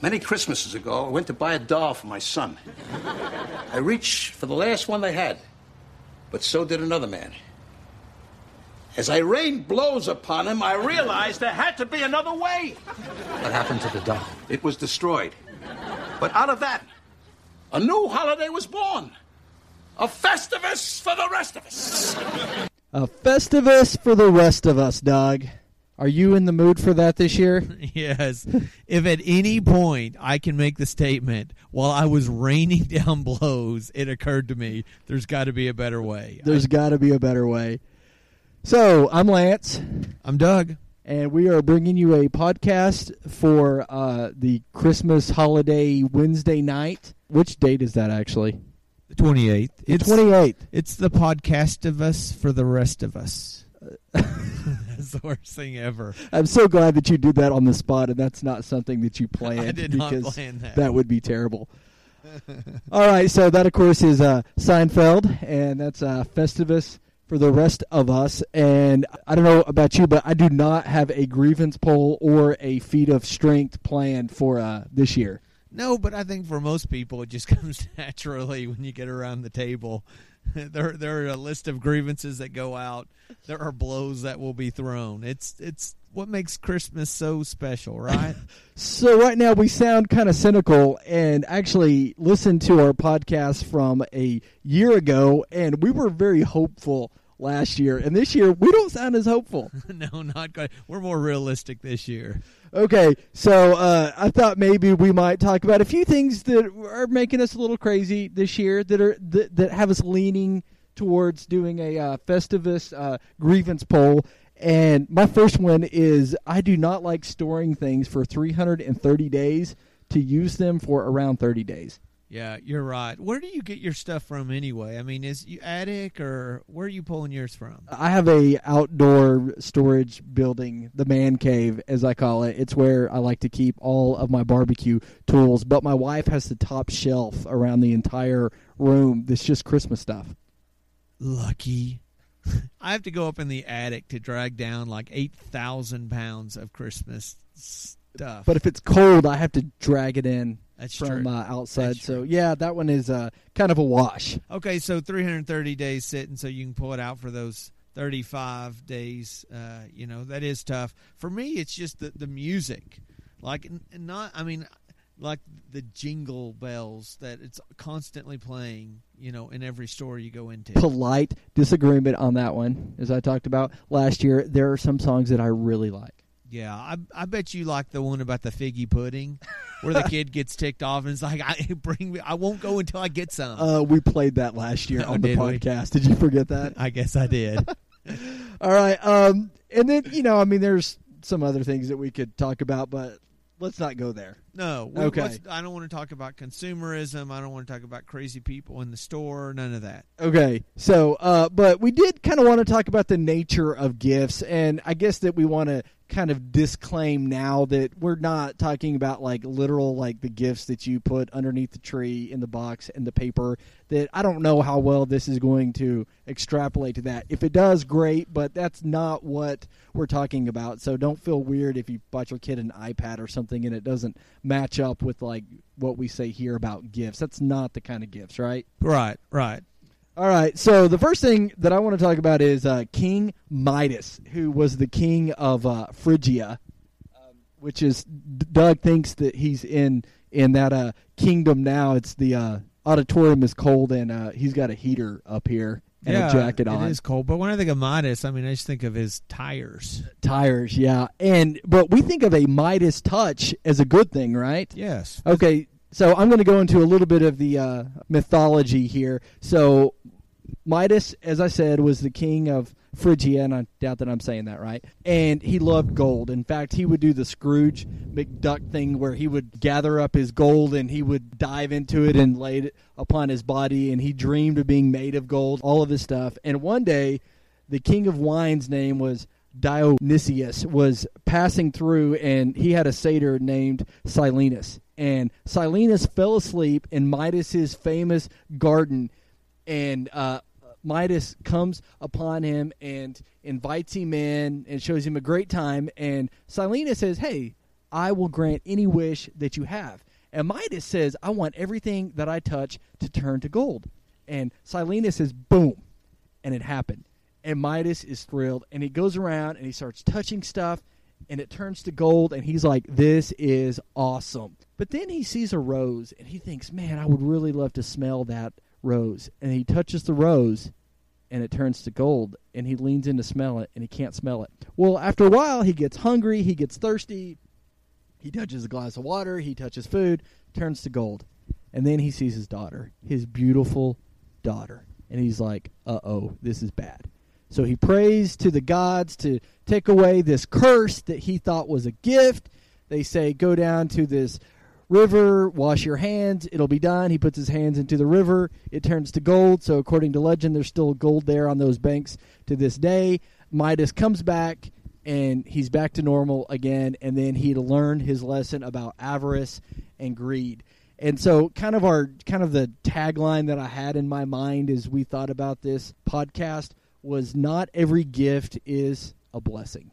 Many Christmases ago, I went to buy a doll for my son. I reached for the last one they had, but so did another man. As I rained blows upon him, I realized there had to be another way. What happened to the doll? It was destroyed. But out of that, a new holiday was born. A Festivus for the rest of us. A Festivus for the rest of us, Doug. Are you in the mood for that this year? yes. If at any point I can make the statement while I was raining down blows, it occurred to me there's got to be a better way. There's got to be a better way. So, I'm Lance. I'm Doug. And we are bringing you a podcast for uh, the Christmas holiday Wednesday night. Which date is that actually? The 28th. The it's, 28th. It's the podcast of us for the rest of us. that's the worst thing ever. I'm so glad that you did that on the spot, and that's not something that you planned. I did because not plan that. That would be terrible. All right, so that of course is uh, Seinfeld, and that's uh, Festivus for the rest of us. And I don't know about you, but I do not have a grievance poll or a feat of strength planned for uh, this year. No, but I think for most people it just comes naturally when you get around the table. there, there are a list of grievances that go out. There are blows that will be thrown. It's, it's what makes Christmas so special, right? so right now we sound kind of cynical, and actually listened to our podcast from a year ago, and we were very hopeful last year, and this year we don't sound as hopeful. no, not quite. We're more realistic this year. Okay, so uh, I thought maybe we might talk about a few things that are making us a little crazy this year that are that, that have us leaning towards doing a uh, Festivus uh, grievance poll. And my first one is I do not like storing things for 330 days to use them for around 30 days. Yeah, you're right. Where do you get your stuff from anyway? I mean, is you attic or where are you pulling yours from? I have a outdoor storage building, the man cave as I call it. It's where I like to keep all of my barbecue tools, but my wife has the top shelf around the entire room that's just Christmas stuff. Lucky. I have to go up in the attic to drag down like 8,000 pounds of Christmas stuff. But if it's cold, I have to drag it in that's from true. Uh, outside. That's so yeah, that one is uh, kind of a wash. Okay, so 330 days sitting, so you can pull it out for those 35 days. Uh, you know that is tough. For me, it's just the the music, like not. I mean, like the jingle bells that it's constantly playing. You know, in every store you go into. Polite disagreement on that one, as I talked about last year. There are some songs that I really like. Yeah, I I bet you like the one about the figgy pudding, where the kid gets ticked off and it's like, "I bring me, I won't go until I get some." Uh, we played that last year Oh, on the did we? podcast. Did you forget that? I guess I did. All right. Um, and then you know, I mean, there's some other things that we could talk about, but let's not go there. No. Okay. I don't want to talk about consumerism. I don't want to talk about crazy people in the store. None of that. Okay, so uh, but we did kind of want to talk about the nature of gifts, and I guess that we want to kind of disclaim now that we're not talking about like literal like the gifts that you put underneath the tree in the box and the paper. That I don't know how well this is going to extrapolate to that. If it does, great, but that's not what we're talking about. So don't feel weird if you bought your kid an iPad or something and it doesn't match up with like what we say here about gifts. That's not the kind of gifts, right? Right. Right. All right. So the first thing that I want to talk about is uh, King Midas, who was the king of uh, Phrygia, um, which is Doug thinks that he's in in that uh, kingdom now. It's the uh, auditorium is cold and uh, he's got a heater up here and yeah, a jacket on. It is cold, but when I think of Midas, I mean, I just think of his tires. Tires, yeah. And but we think of a Midas touch as a good thing, right? Yes. Okay, so I'm going to go into a little bit of the uh, mythology here. So Midas, as I said, was the king of Phrygia, and I doubt that I'm saying that right. And he loved gold. In fact, he would do the Scrooge McDuck thing where he would gather up his gold and he would dive into it and lay it upon his body. And he dreamed of being made of gold, all of his stuff. And one day, the king of wine's name was Dionysius was passing through and he had a satyr named Silenus. And Silenus fell asleep in Midas's famous garden and uh, Midas comes upon him and invites him in and shows him a great time and Silenus says, "Hey, I will grant any wish that you have. And Midas says, I want everything that I touch to turn to gold. And Silenus says, boom. And it happened. And Midas is thrilled. And he goes around and he starts touching stuff. And it turns to gold. And he's like, this is awesome. But then he sees a rose. And he thinks, man, I would really love to smell that rose. And he touches the rose. And it turns to gold. And he leans in to smell it. And he can't smell it. Well, after a while, he gets hungry. He gets thirsty he touches a glass of water, he touches food, turns to gold. And then he sees his daughter, his beautiful daughter. And he's like, uh oh, this is bad. So he prays to the gods to take away this curse that he thought was a gift. They say, go down to this river, wash your hands, it'll be done. He puts his hands into the river, it turns to gold. So, according to legend, there's still gold there on those banks to this day. Midas comes back and he's back to normal again. And then he'd learned his lesson about avarice and greed. And so, kind of our kind of the tagline that I had in my mind as we thought about this podcast was not every gift is a blessing.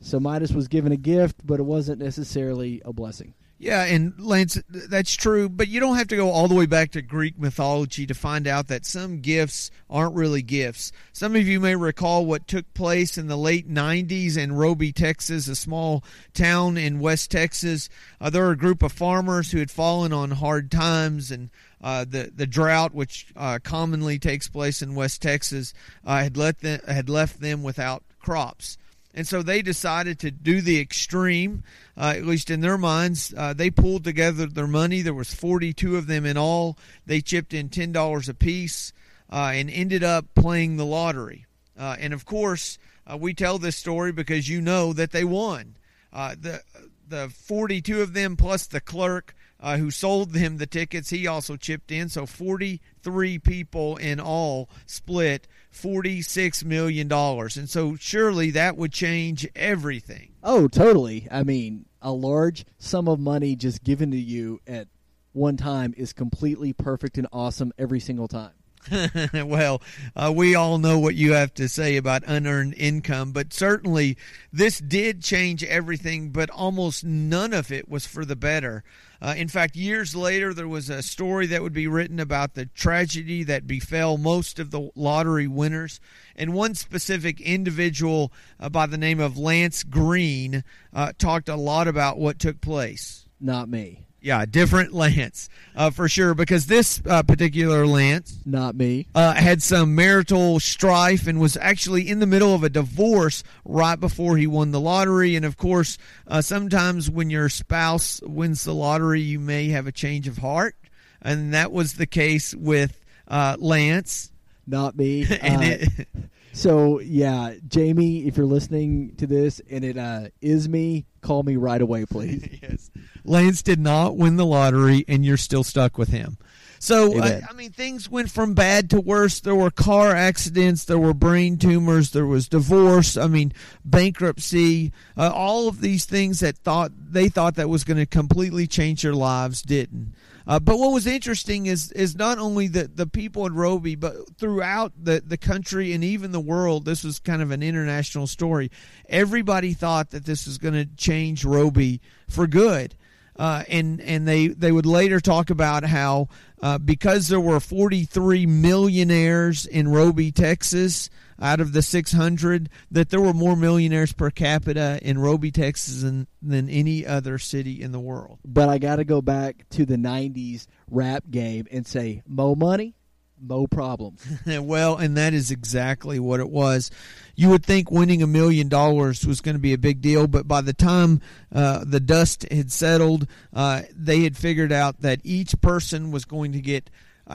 So Midas was given a gift, but it wasn't necessarily a blessing. Yeah, and Lance, that's true, but you don't have to go all the way back to Greek mythology to find out that some gifts aren't really gifts. Some of you may recall what took place in the late 90s in Roby, Texas, a small town in West Texas. Uh, there were a group of farmers who had fallen on hard times and uh, the the drought, which uh, commonly takes place in West Texas, uh, had let them, had left them without crops. And so they decided to do the extreme, uh, at least in their minds. Uh, they pulled together their money. There was 42 of them in all. They chipped in $10 apiece uh, and ended up playing the lottery. Uh, and of course, uh, we tell this story because you know that they won. Uh, the the 42 of them plus the clerk uh, who sold them the tickets. He also chipped in. So 43 people in all split $46 million. And so surely that would change everything. Oh, totally. I mean, a large sum of money just given to you at one time is completely perfect and awesome every single time. well, uh, we all know what you have to say about unearned income, but certainly this did change everything, but almost none of it was for the better. Uh, in fact, years later, there was a story that would be written about the tragedy that befell most of the lottery winners. And one specific individual uh, by the name of Lance Green uh, talked a lot about what took place. Not me. Yeah, different Lance uh, for sure. Because this uh, particular Lance, not me, uh, had some marital strife and was actually in the middle of a divorce right before he won the lottery. And of course, uh, sometimes when your spouse wins the lottery, you may have a change of heart, and that was the case with uh, Lance. Not me. and Uh, it, so yeah, Jamie, if you're listening to this and it uh, is me, call me right away, please. yes, Lance did not win the lottery, and you're still stuck with him. So I, I mean, things went from bad to worse. There were car accidents, there were brain tumors, there was divorce. I mean, bankruptcy. Uh, all of these things that thought they thought that was going to completely change their lives didn't. Uh, but what was interesting is is not only the, the people in Roby, but throughout the, the country and even the world, this was kind of an international story. Everybody thought that this was going to change Roby for good. Uh, and and they, they would later talk about how uh, because there were 43 millionaires in Roby, Texas, out of the 600, that there were more millionaires per capita in Roby, Texas than, than any other city in the world. but I got to go back to the '90s rap game and say, "Mo money, mo problems." well, and that is exactly what it was. You would think winning a million dollars was going to be a big deal, but by the time uh, the dust had settled, uh, they had figured out that each person was going to get,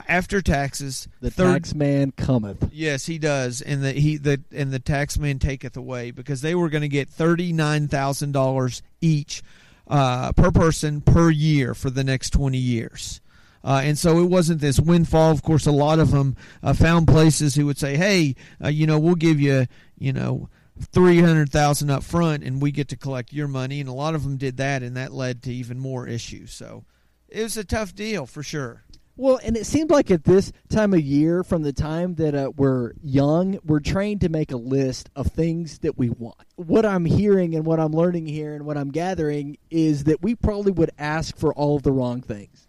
after taxes, The third- tax man cometh. Yes, he does, and the he the and the taxman taketh away because they were going to get thirty nine thousand dollars each uh, per person per year for the next twenty years. Uh, and so it wasn't this windfall. Of course, a lot of them uh, found places who would say, "Hey, uh, you know, we'll give you, you know, three hundred thousand up front, and we get to collect your money." And a lot of them did that, and that led to even more issues. So it was a tough deal for sure. Well, and it seems like at this time of year, from the time that uh, we're young, we're trained to make a list of things that we want. What I'm hearing and what I'm learning here and what I'm gathering is that we probably would ask for all of the wrong things.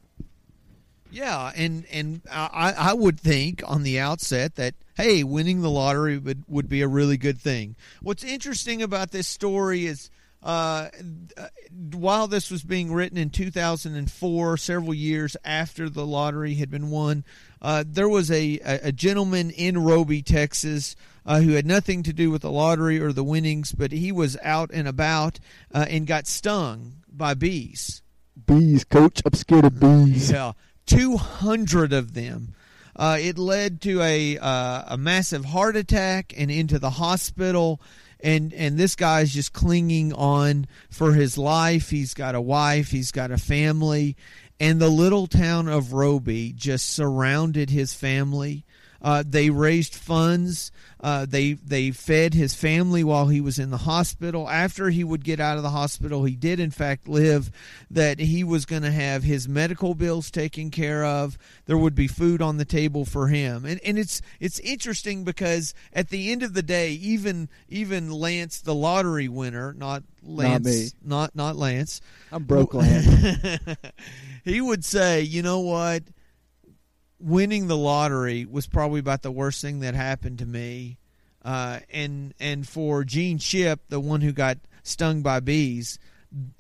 Yeah, and and I I would think on the outset that hey, winning the lottery would would be a really good thing. What's interesting about this story is. Uh, while this was being written in 2004, several years after the lottery had been won, uh, there was a, a, gentleman in Roby, Texas, uh, who had nothing to do with the lottery or the winnings, but he was out and about uh, and got stung by bees. Bees, coach. I'm scared of bees. Yeah. 200 of them. Uh, it led to a uh, a massive heart attack and into the hospital. And and this guy's just clinging on for his life. He's got a wife. He's got a family. And the little town of Roby just surrounded his family. Uh, they raised funds. Uh, they they fed his family while he was in the hospital. After he would get out of the hospital, he did in fact live. That he was going to have his medical bills taken care of. There would be food on the table for him. And and it's it's interesting because at the end of the day, even even Lance, the lottery winner, not Lance, Not not not Lance, I'm broke, Lance. he would say, you know what? Winning the lottery was probably about the worst thing that happened to me. Uh, and and for Gene Ship, the one who got stung by bees,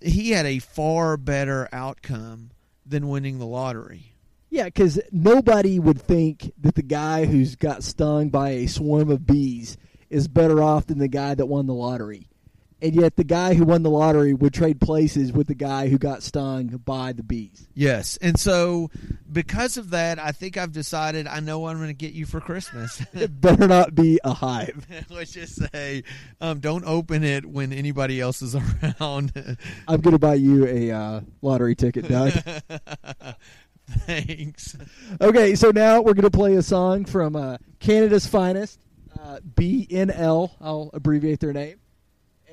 he had a far better outcome than winning the lottery. Yeah, because nobody would think that the guy who's got stung by a swarm of bees is better off than the guy that won the lottery. And yet, the guy who won the lottery would trade places with the guy who got stung by the bees. Yes, and so because of that, I think I've decided I know what I'm going to get you for Christmas. It better not be a hive. Let's just say, um, don't open it when anybody else is around. I'm going to buy you a uh, lottery ticket, Doug. Thanks. okay, so now we're going to play a song from uh, Canada's finest, uh, BNL. I'll abbreviate their name.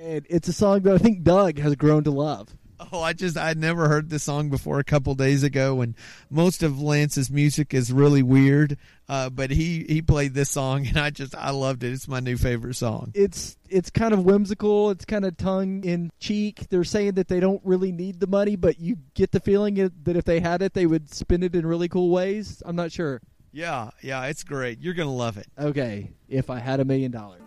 And it's a song that I think Doug has grown to love. Oh, I just I'd never heard this song before a couple days ago, and most of Lance's music is really weird. Uh, but he he played this song, and I just I loved it. It's my new favorite song. It's it's kind of whimsical. It's kind of tongue in cheek. They're saying that they don't really need the money, but you get the feeling that if they had it, they would spend it in really cool ways. I'm not sure. Yeah, yeah, it's great. You're gonna love it. Okay, if I had a million dollars.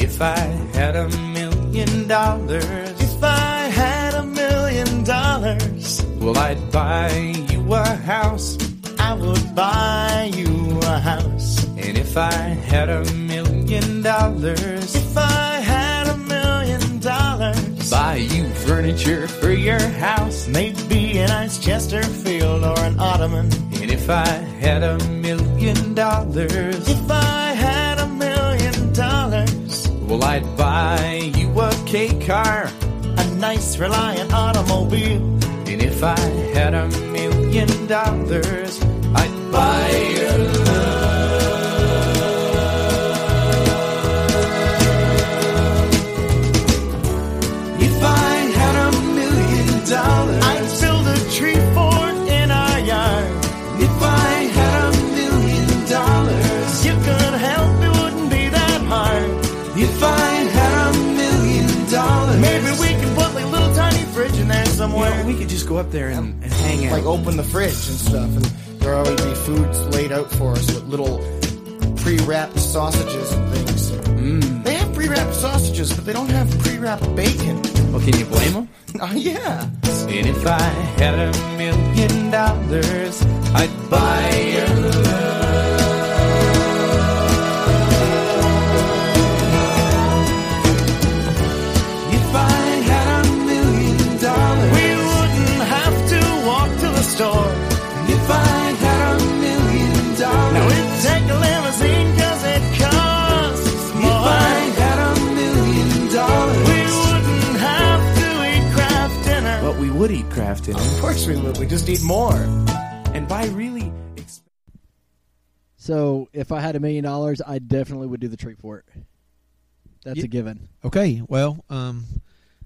If I had a million dollars, if I had a million dollars, well, I'd buy you a house. I would buy you a house. And if I had a million dollars, if I had a million dollars, buy you furniture for your house. Maybe a nice Chesterfield or an ottoman. And if I had a million dollars, if I well, I'd buy you a K car, a nice Reliant automobile. And if I had a million dollars, I'd buy you go up there and, and hang out. like open the fridge and stuff, and there will always be foods laid out for us with little pre-wrapped sausages and things. Mm. They have pre-wrapped sausages, but they don't have pre-wrapped bacon. Well, can you blame them? Oh yeah, And if I had a million dollars, I'd buy you we would eat Kraft Dinner of course we would. We just need more. and buy really. Exp- So if I had a million dollars, I definitely would do the tree fort. That's Ye- a given. Okay, well, um,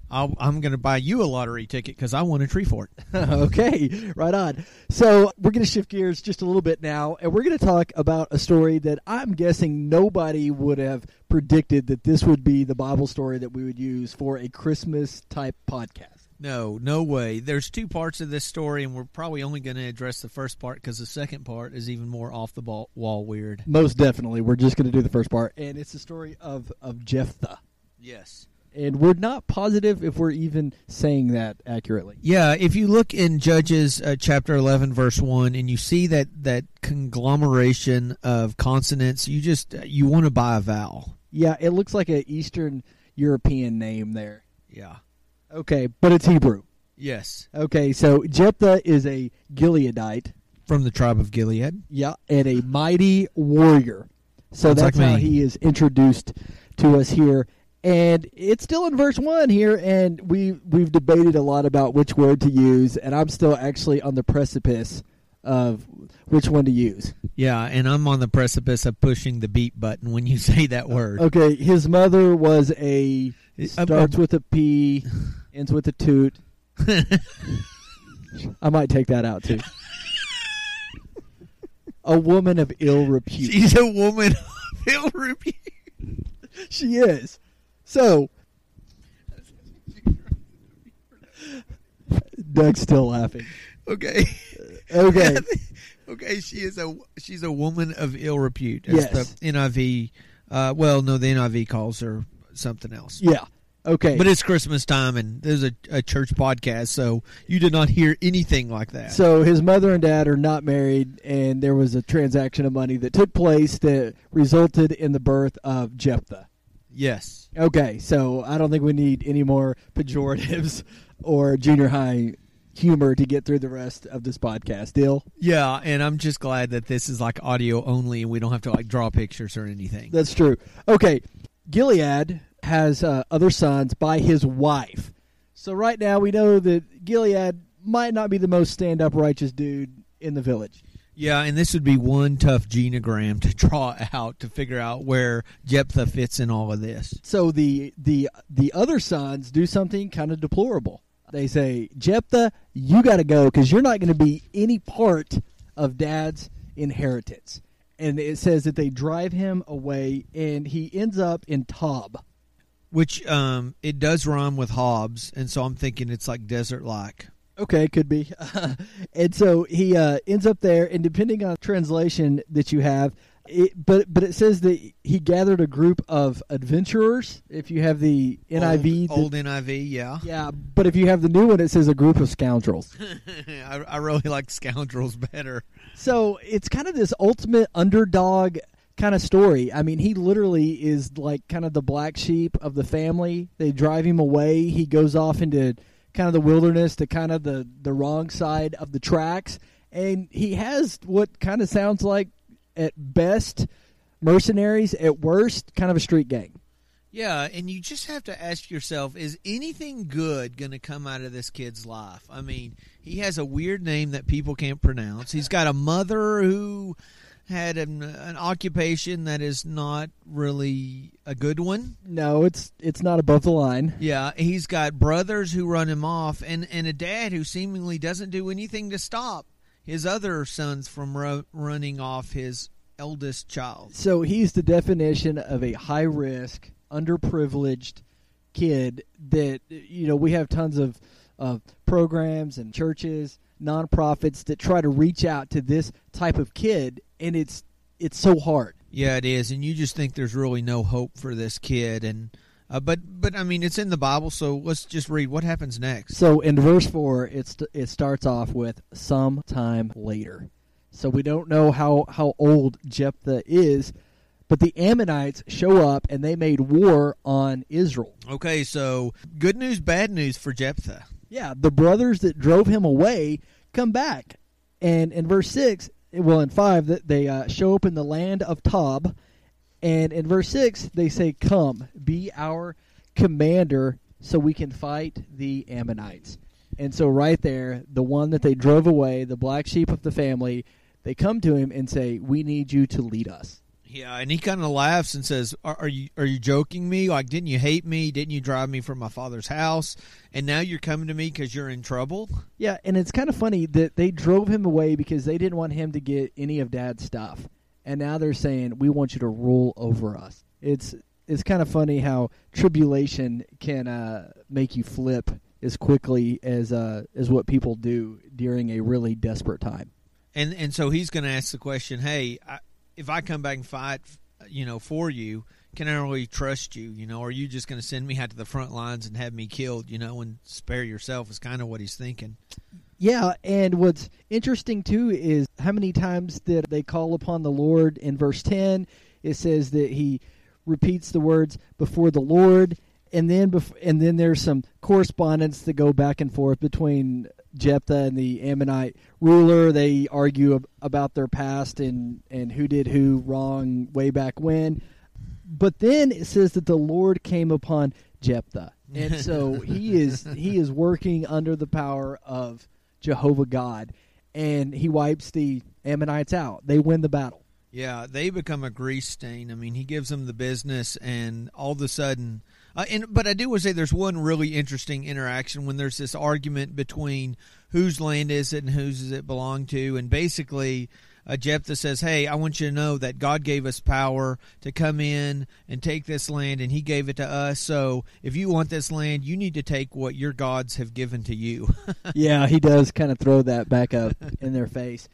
I'll, I'm going to buy you a lottery ticket because I want a tree fort. okay, right on. So we're going to shift gears just a little bit now, and we're going to talk about a story that I'm guessing nobody would have predicted that this would be the Bible story that we would use for a Christmas type podcast. No, no way. There's two parts of this story, and we're probably only going to address the first part because the second part is even more off the ball, wall weird. Most definitely, we're just going to do the first part, and it's the story of of Jephthah. Yes. And we're not positive if we're even saying that accurately. Yeah, if you look in Judges uh, chapter 11 verse 1 and you see that that conglomeration of consonants, you just you want to buy a vowel. Yeah, it looks like an Eastern European name there. Yeah. Okay, but it's Hebrew. Yes. Okay, so Jephthah is a Gileadite. From the tribe of Gilead. Yeah, and a mighty warrior. So Sounds that's like how he is introduced to us here. And it's still in verse one here, and we we've debated a lot about which word to use, and I'm still actually on the precipice of which one to use. Yeah, and I'm on the precipice of pushing the beat button when you say that word. Okay, his mother was a Uh, starts uh, with a P, ends with a toot. I might take that out too. a woman of ill repute. She's a woman of ill repute. She is. So, Doug's still laughing. Okay. Okay. okay, she is a she's a woman of ill repute. Yes. the NIV uh, well, no, the NIV calls her something else. Yeah. Okay. But it's Christmas time and there's a, a church podcast, so you did not hear anything like that. so his mother and dad are not married, and there was a transaction of money that took place that resulted in the birth of Jephthah. yes. Okay, so I don't think we need any more pejoratives or junior high humor to get through the rest of this podcast. Deal? Yeah, and I'm just glad that this is like audio only and we don't have to like draw pictures or anything. That's true. Okay, Gilead has uh, other sons by his wife. So right now we know that Gilead might not be the most stand up righteous dude in the village. Yeah, and this would be one tough genogram to draw out to figure out where Jephthah fits in all of this. So the the the other sons do something kind of deplorable. They say, Jephthah, you got to go because you're not going to be any part of Dad's inheritance. And it says that they drive him away, and he ends up in Tob. Which um it does rhyme with Hobbs, and so I'm thinking it's like desert like. Okay, could be. and so he uh, ends up there, and depending on translation that you have, it, but but it says that he gathered a group of adventurers. If you have the NIV, Old, old NIV, yeah. yeah. But if you have the new one, it says a group of scoundrels. I, I really like Scoundrels better. so it's kind of this ultimate underdog kind of story. I mean, he literally is like kind of the black sheep of the family. They drive him away. He goes off into kind of the wilderness to kind of the the wrong side of the tracks, and he has what kind of sounds like at best mercenaries, at worst kind of a street gang. Yeah, and you just have to ask yourself: Is anything good going to come out of this kid's life? I mean, he has a weird name that people can't pronounce. He's got a mother who had an, an occupation that is not really a good one. No, it's it's not above the line. Yeah, he's got brothers who run him off, and and a dad who seemingly doesn't do anything to stop his other sons from ru- running off his eldest child. So he's the definition of a high risk, underprivileged kid that you know we have tons of of programs and churches, nonprofits that try to reach out to this type of kid and it's it's so hard. Yeah, it is, and you just think there's really no hope for this kid, and uh, but but I mean it's in the Bible, so let's just read what happens next. So in verse 4 it's it starts off with some time later. So we don't know how how old Jephthah is, but the Ammonites show up and they made war on Israel. Okay, so good news, bad news for Jephthah. Yeah, the brothers that drove him away come back. And in verse 6, well, in 5, they uh, show up in the land of Tob. And in verse 6, they say, Come, be our commander so we can fight the Ammonites. And so, right there, the one that they drove away, the black sheep of the family, they come to him and say, We need you to lead us. Yeah, and he kind of laughs and says, are, "Are you are you joking me? Like, didn't you hate me? Didn't you drive me from my father's house? And now you're coming to me because you're in trouble." Yeah, and it's kind of funny that they drove him away because they didn't want him to get any of Dad's stuff, and now they're saying we want you to rule over us. It's it's kind of funny how tribulation can uh, make you flip as quickly as uh, as what people do during a really desperate time. And and so he's going to ask the question, "Hey, I, if I come back and fight, you know, for you, can I really trust you? You know, are you just going to send me out to the front lines and have me killed? You know, and spare yourself?" Is kind of what he's thinking. Yeah, and what's interesting too is how many times that they call upon the Lord in verse 10 it says that he repeats the words before the Lord and then bef- and then there's some correspondence that go back and forth between Jephthah and the Ammonite ruler. They argue ab- about their past and and who did who wrong way back when. But then it says that the Lord came upon Jephthah. And so he is he is working under the power of Jehovah God and he wipes the Ammonites out. They win the battle. Yeah, they become a grease stain. I mean, he gives them the business, and all of a sudden, uh, and but I do want to say there's one really interesting interaction when there's this argument between whose land is it and whose does it belong to, and basically. Uh, Jephthah says, "Hey, I want you to know that God gave us power to come in and take this land, and He gave it to us. So, if you want this land, you need to take what your gods have given to you." yeah, he does kind of throw that back up in their face.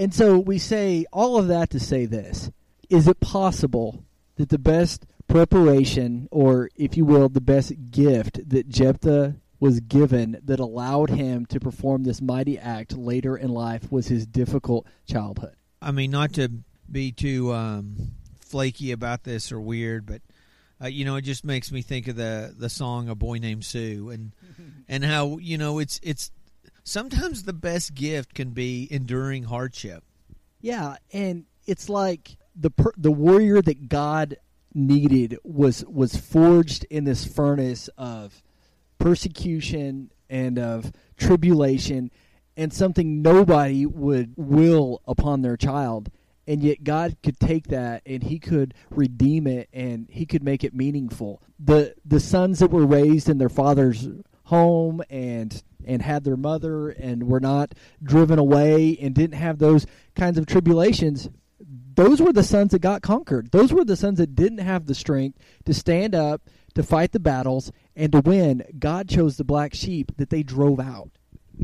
And so we say all of that to say this. Is it possible that the best preparation, or if you will, the best gift that Jephthah was given that allowed him to perform this mighty act later in life was his difficult childhood? I mean, not to be too um, flaky about this or weird, but uh, you know, it just makes me think of the the song "A Boy Named Sue" and and how you know it's it's sometimes the best gift can be enduring hardship. Yeah, and it's like the per- the warrior that God needed was was forged in this furnace of persecution and of tribulation and something nobody would will upon their child. And yet God could take that and he could redeem it and he could make it meaningful. The the sons that were raised in their father's home and and had their mother and were not driven away and didn't have those kinds of tribulations those were the sons that got conquered. Those were the sons that didn't have the strength to stand up to fight the battles and to win. God chose the black sheep that they drove out.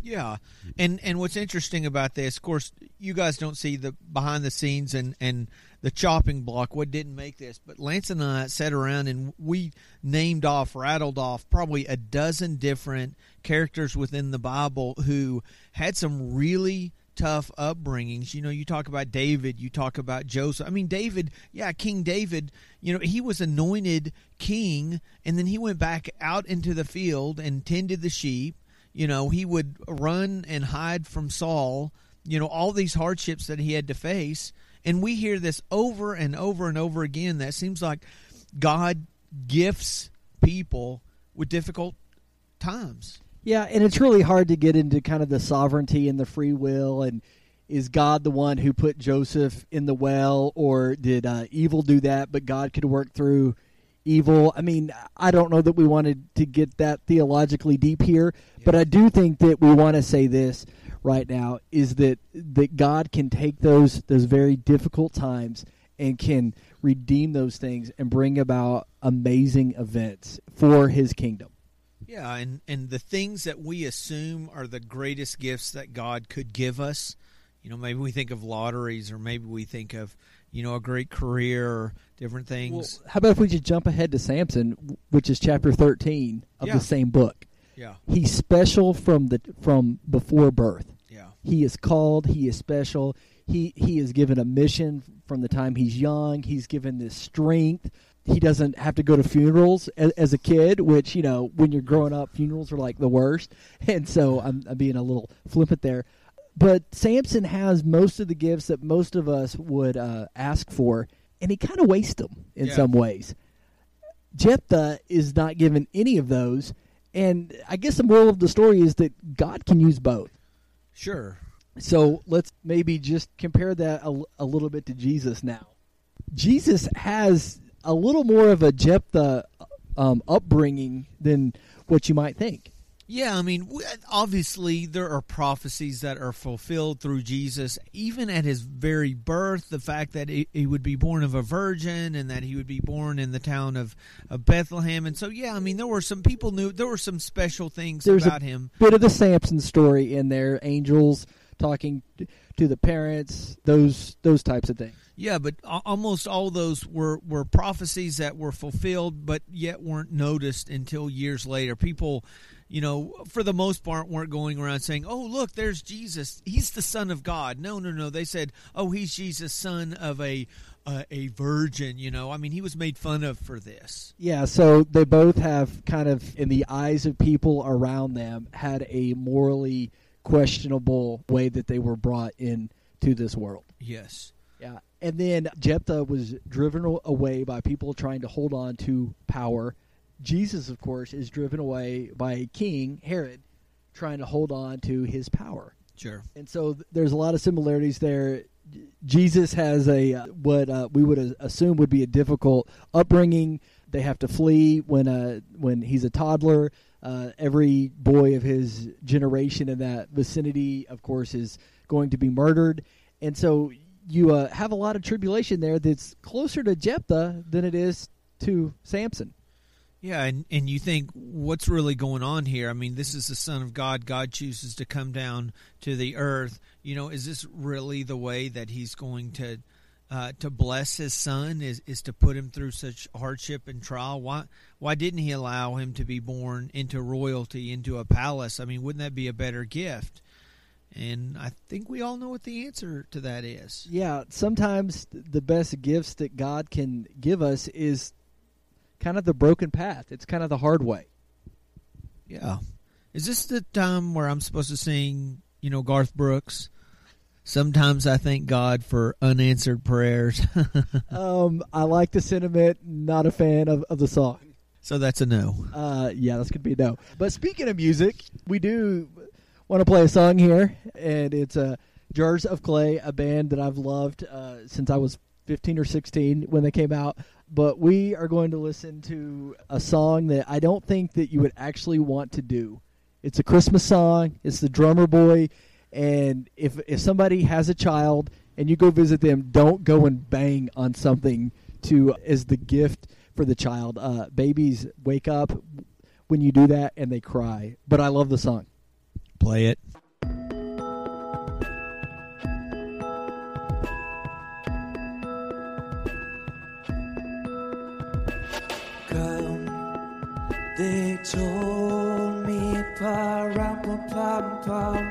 Yeah, and and what's interesting about this, of course, you guys don't see the behind the scenes and and the chopping block. What didn't make this, but Lance and I sat around and we named off, rattled off probably a dozen different characters within the Bible who had some really tough upbringings. You know, you talk about David, you talk about Joseph. I mean, David, yeah, King David, you know, he was anointed king and then he went back out into the field and tended the sheep. You know, he would run and hide from Saul, you know, all these hardships that he had to face. And we hear this over and over and over again that seems like God gifts people with difficult times. Yeah, and it's really hard to get into kind of the sovereignty and the free will and is God the one who put Joseph in the well or did uh, evil do that but God could work through evil? I mean, I don't know that we wanted to get that theologically deep here, but I do think that we want to say this right now is that that God can take those those very difficult times and can redeem those things and bring about amazing events for his kingdom. Yeah, and and the things that we assume are the greatest gifts that God could give us, you know, maybe we think of lotteries or maybe we think of, you know, a great career or different things. Well, how about if we just jump ahead to Samson, which is chapter 13 of Yeah. the same book? yeah. He's special from the from before birth. Yeah. He is called, he is special. He he is given a mission from the time he's young. He's given this strength. He doesn't have to go to funerals as, as a kid, which, you know, when you're growing up, funerals are like the worst. And so I'm, I'm being a little flippant there. But Samson has most of the gifts that most of us would uh, ask for, and he kind of wastes them in Yeah. some ways. Jephthah is not given any of those, and I guess the moral of the story is that God can use both. Sure. So let's maybe just compare that a, a little bit to Jesus now. Jesus has a little more of a Jephthah um, upbringing than what you might think. Yeah, I mean, obviously there are prophecies that are fulfilled through Jesus, even at his very birth. The fact that he, would be born of a virgin and that he would be born in the town of, of Bethlehem, and so yeah, I mean, there were some people knew there were some special things There's about a him. bit of the Samson story in there, angels talking to the parents, those those types of things. Yeah, but almost all those were, were prophecies that were fulfilled, but yet weren't noticed until years later. People, you know, for the most part, weren't going around saying, "Oh, look, there's Jesus. He's the Son of God." No, no, no. They said, "Oh, he's Jesus, son of a uh, a virgin." You know, I mean, he was made fun of for this. Yeah, so they both have kind of, in the eyes of people around them, had a morally questionable way that they were brought into this world. Yes. Yeah, and then Jephthah was driven away by people trying to hold on to power. Jesus, of course, is driven away by a king, Herod, trying to hold on to his power. Sure. And so th- there's a lot of similarities there. J- Jesus has a uh, what uh, we would assume would be a difficult upbringing. They have to flee when uh, when he's a toddler. Uh, every boy of his generation in that vicinity, of course, is going to be murdered. And so you uh, have a lot of tribulation there that's closer to Jephthah than it is to Samson. Yeah, and, and you think what's really going on here? I mean, this is the Son of God. God chooses to come down to the earth. You know, is this really the way that He's going to uh, to bless His Son? Is is to put him through such hardship and trial? Why why didn't He allow him to be born into royalty, into a palace? I mean, wouldn't that be a better gift? And I think we all know what the answer to that is. Yeah, sometimes the best gifts that God can give us is kind of the broken path. It's kind of the hard way. Yeah. Is this the time where I'm supposed to sing, you know, Garth Brooks? Sometimes I thank God for unanswered prayers. um, I like the sentiment. Not a fan of, of the song. so that's a no. Uh, yeah, that's gonna be a no. But speaking of music, we do want to play a song here, and it's uh, Jars of Clay, a band that I've loved uh, since I was 15 or 16 when they came out. But we are going to listen to a song that I don't think that you would actually want to do. It's a Christmas song. It's the Drummer Boy, and if if somebody has a child and you go visit them, don't go and bang on something to as the gift for the child. Uh, babies wake up when you do that and they cry. But I love the song. Play it. come. They told me pa ram pa pam pam.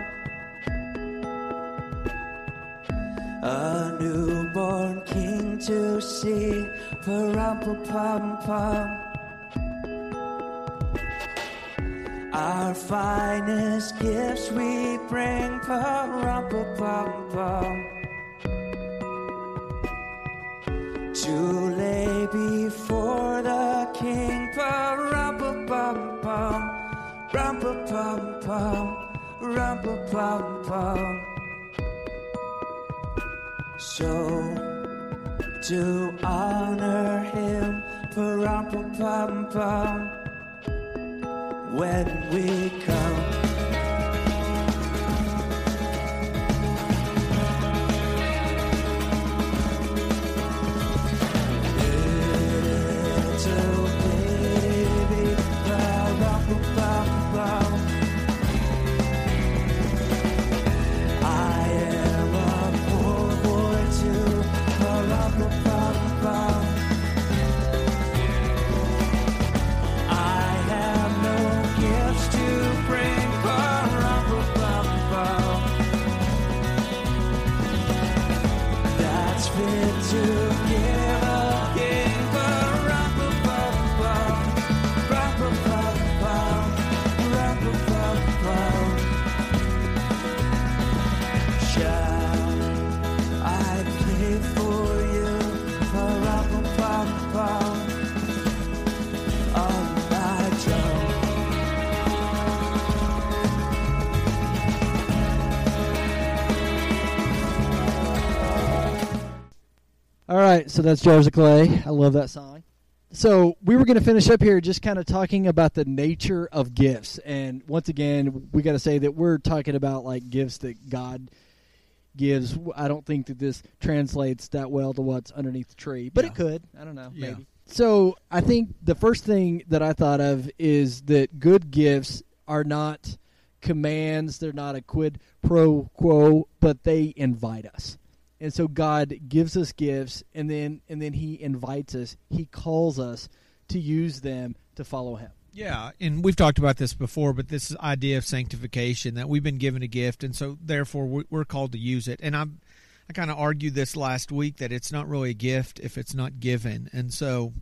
A newborn king to see pa ram pa pam pam. Our finest gifts we bring pa ram pa pam pam. to lay before the king. Ba-rum-pa-bum-bum, rum-pa-pum-pum, rum-pa-pum-pum. So, to honor him, pa-rum-pa-pum-pum, when we come. Right, so that's Jars of Clay. I love that song. So we were going to finish up here just kind of talking about the nature of gifts. And once again, we got to say that we're talking about like gifts that God gives. I don't think that this translates that well to what's underneath the tree, but it could. I don't know, Yeah. maybe. So I think the first thing that I thought of is that good gifts are not commands, they're not a quid pro quo, but they invite us. And so God gives us gifts and then and then he invites us, he calls us to use them to follow him. Yeah, and we've talked about this before, but this idea of sanctification that we've been given a gift, and so therefore we- we're called to use it. And I'm, I kind of argued this last week that it's not really a gift if it's not given, and so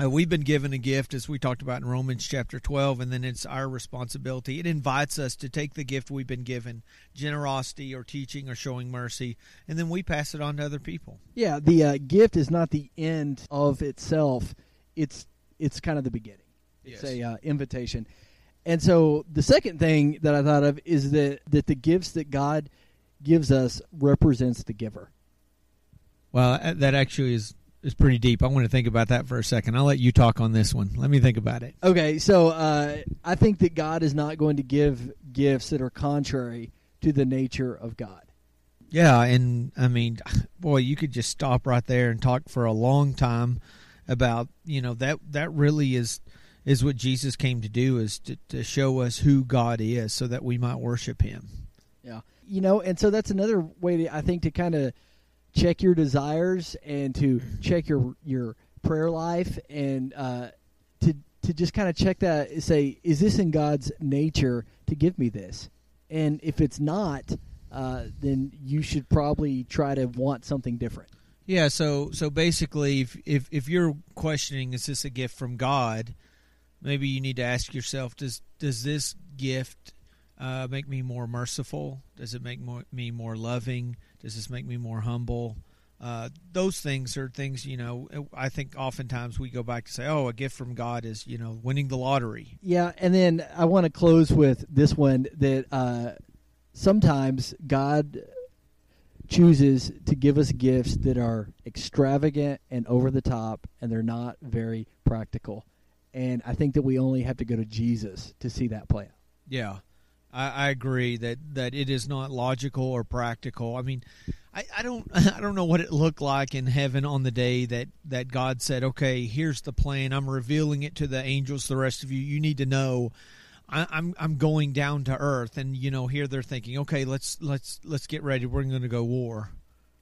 uh, we've been given a gift as we talked about in Romans chapter 12, and then it's our responsibility. It invites us to take the gift we've been given, generosity or teaching or showing mercy, and then we pass it on to other people. Yeah, the uh, gift is not the end of itself. It's it's kind of the beginning. It's Yes. a uh, invitation. And so the second thing that I thought of is that that the gifts that God gives us represents the giver. Well, uh, that actually is is pretty deep. I want to think about that for a second. I'll let you talk on this one. Let me think about it. Okay, so uh, I think that God is not going to give gifts that are contrary to the nature of God. Yeah, and I mean, boy, you could just stop right there and talk for a long time about you know that that really is is what Jesus came to do is to, to show us who God is so that we might worship Him. Yeah. You know, and so that's another way to, I think to kind of check your desires and to check your your prayer life and uh, to to just kind of check that say is this in God's nature to give me this? And if it's not, uh, then you should probably try to want something different. Yeah, so so basically, if if if you're questioning is this a gift from God, maybe you need to ask yourself does does this gift uh, make me more merciful? Does it make more, me more loving? Does this make me more humble? Uh, those things are things you know. I think oftentimes we go back to say, "Oh, a gift from God is you know winning the lottery." Yeah, and then I want to close with this one that uh, sometimes God chooses to give us gifts that are extravagant and over the top, and they're not very practical. And I think that we only have to go to Jesus to see that play out. Yeah, I, I agree that, that it is not logical or practical. I mean, I, I don't I don't know what it looked like in heaven on the day that, that God said, "Okay, here's the plan. I'm revealing it to the angels. The rest of you, you need to know." I, I'm I'm going down to earth, and you know here they're thinking, okay, let's let's let's get ready. We're going to go war.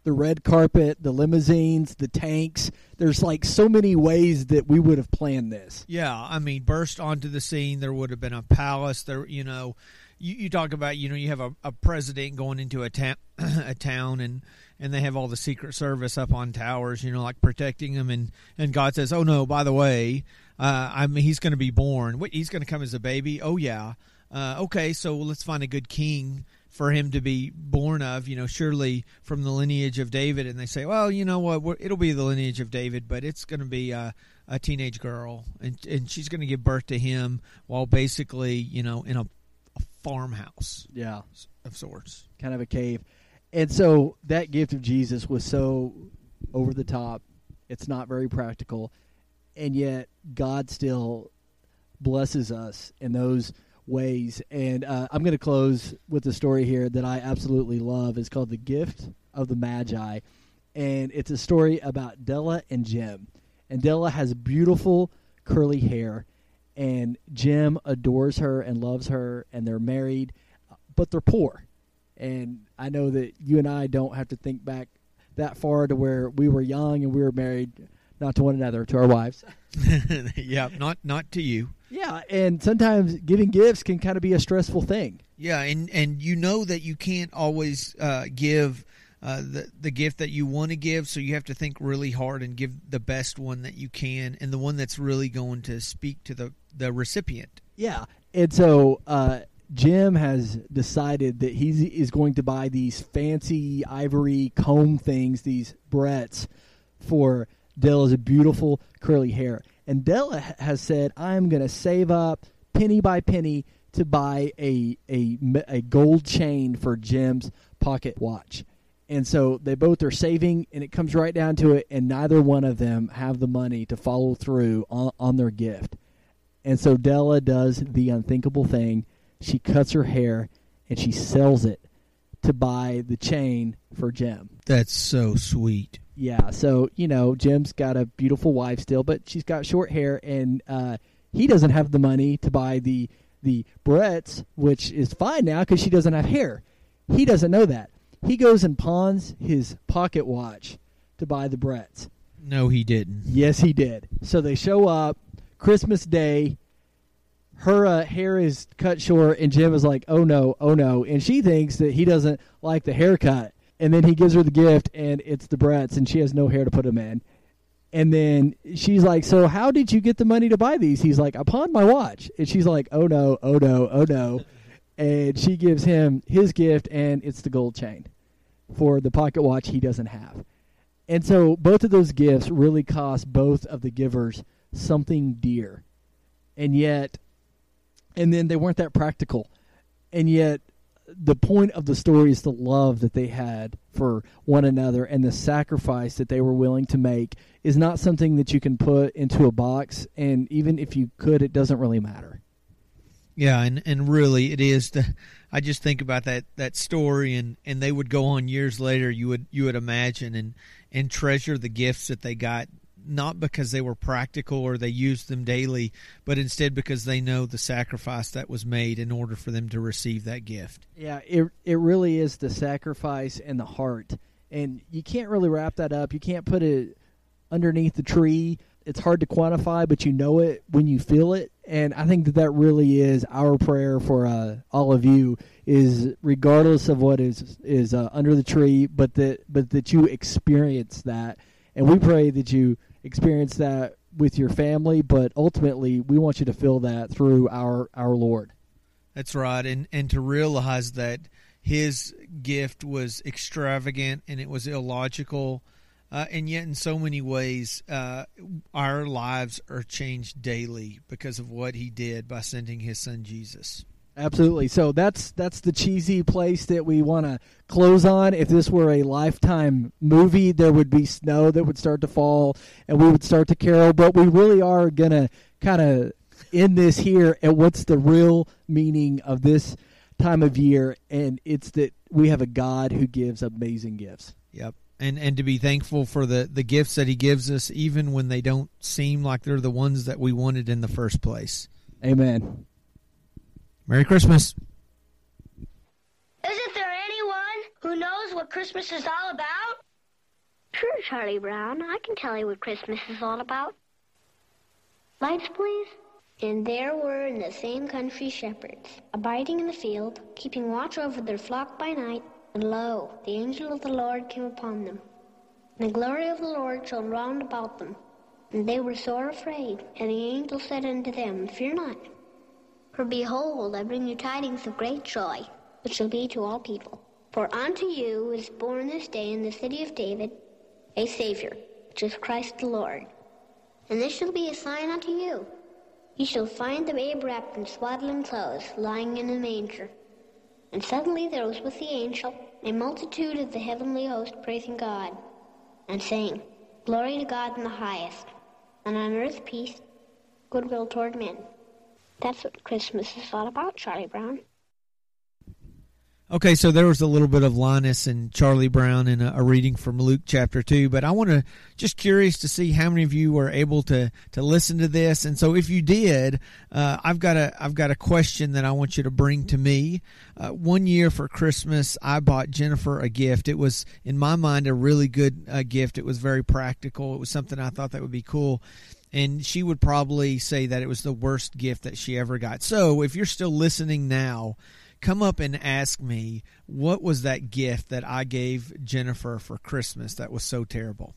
The red carpet, the limousines, the tanks. There's like so many ways that we would have planned this. Yeah, I mean, burst onto the scene. There would have been a palace. There, you know, you, you talk about, you know, you have a, a president going into a town, a town, and and they have all the Secret Service up on towers, you know, like protecting them. And and God says, oh no, by the way, uh, I mean, he's going to be born. He's going to come as a baby. Oh yeah. Uh, okay, so let's find a good king for him to be born of, you know, surely from the lineage of David. And they say, well, you know what, it'll be the lineage of David, but it's going to be a, a teenage girl, and and she's going to give birth to him while basically, you know, in a farmhouse Yeah. of sorts. kind of a cave. And so that gift of Jesus was so over the top. It's not very practical. And yet God still blesses us in those ways. And uh, I'm going to close with a story here that I absolutely love. It's called The Gift of the Magi. And it's a story about Della and Jim. And Della has beautiful curly hair. And Jim adores her and loves her. And they're married, but they're poor and I know that you and I don't have to think back that far to where we were young and we were married, not to one another, to our wives. yeah, not not to you. Yeah, and sometimes giving gifts can kind of be a stressful thing. Yeah, and and you know that you can't always uh, give uh, the the gift that you want to give, so you have to think really hard and give the best one that you can, and the one that's really going to speak to the the recipient. Yeah, and so uh, Jim has decided that he is going to buy these fancy ivory comb things, these barrettes, for Della's beautiful curly hair. And Della has said, "I'm going to save up penny by penny to buy a, a a gold chain for Jim's pocket watch." And so they both are saving, and it comes right down to it, and neither one of them have the money to follow through on, on their gift. And so Della does the unthinkable thing. She cuts her hair and she sells it to buy the chain for Jim. That's so sweet. Yeah, so you know, Jim's got a beautiful wife still, but she's got short hair, and uh, he doesn't have the money to buy the the barrettes, which is fine now because she doesn't have hair. He doesn't know that. He goes and pawns his pocket watch to buy the barrettes. No, he didn't. Yes, he did. So they show up Christmas Day. Her uh, hair is cut short, and Jim is like, "Oh no, oh no!" And she thinks that he doesn't like the haircut. And then he gives her the gift, and it's the barrettes, and she has no hair to put them in. And then she's like, "So how did you get the money to buy these?" He's like, "I pawned my watch." And she's like, "Oh no, oh no, oh no!" And she gives him his gift, and it's the gold chain for the pocket watch he doesn't have. And so both of those gifts really cost both of the givers something dear. And yet, and then they weren't that practical. And yet, the point of the story is the love that they had for one another and the sacrifice that they were willing to make is not something that you can put into a box. And even if you could, it doesn't really matter. Yeah, and and really it is the I just think about that that story and and they would go on years later you would you would imagine and and treasure the gifts that they got not because they were practical or they used them daily, but instead because they know the sacrifice that was made in order for them to receive that gift. Yeah, it it really is the sacrifice and the heart. And you can't really wrap that up. You can't put it underneath the tree. It's hard to quantify, but you know it when you feel it. And I think that that really is our prayer for uh, all of you is regardless of what is is uh, under the tree, but that but that you experience that. And we pray that you experience that with your family, but ultimately we want you to feel that through our our Lord. That's right, and and to realize that his gift was extravagant and it was illogical, uh, and yet in so many ways, uh, our lives are changed daily because of what he did by sending his son Jesus. Absolutely. So that's that's the cheesy place that we want to close on. If this were a lifetime movie, there would be snow that would start to fall, and we would start to carol. But we really are gonna kind of end this here at what's the real meaning of this time of year, and it's that we have a God who gives amazing gifts. Yep. And and to be thankful for the the gifts that he gives us, even when they don't seem like they're the ones that we wanted in the first place. Amen. Merry Christmas. Isn't there anyone who knows what Christmas is all about? Sure, Charlie Brown. I can tell you what Christmas is all about. Lights, please. And there were in the same country shepherds, abiding in the field, keeping watch over their flock by night. And lo, the angel of the Lord came upon them. And the glory of the Lord shone round about them. And they were sore afraid. And the angel said unto them, Fear not. For behold, I bring you tidings of great joy, which shall be to all people. For unto you is born this day in the city of David a Savior, which is Christ the Lord. And this shall be a sign unto you. Ye shall find the babe wrapped in swaddling clothes, lying in a manger. And suddenly there was with the angel a multitude of the heavenly host praising God, and saying, Glory to God in the highest, and on earth peace, goodwill toward men. That's what Christmas is all about, Charlie Brown. Okay, so there was a little bit of Linus and Charlie Brown in a, a, reading from Luke chapter two, but I want to just curious to see how many of you were able to to listen to this. And so, if you did, uh, I've got a I've got a question that I want you to bring to me. Uh, one year for Christmas, I bought Jennifer a gift. It was in my mind a really good uh, gift. It was very practical. It was something I thought that would be cool and she would probably say that it was the worst gift that she ever got. So, if you're still listening now, come up and ask me what was that gift that I gave Jennifer for Christmas that was so terrible.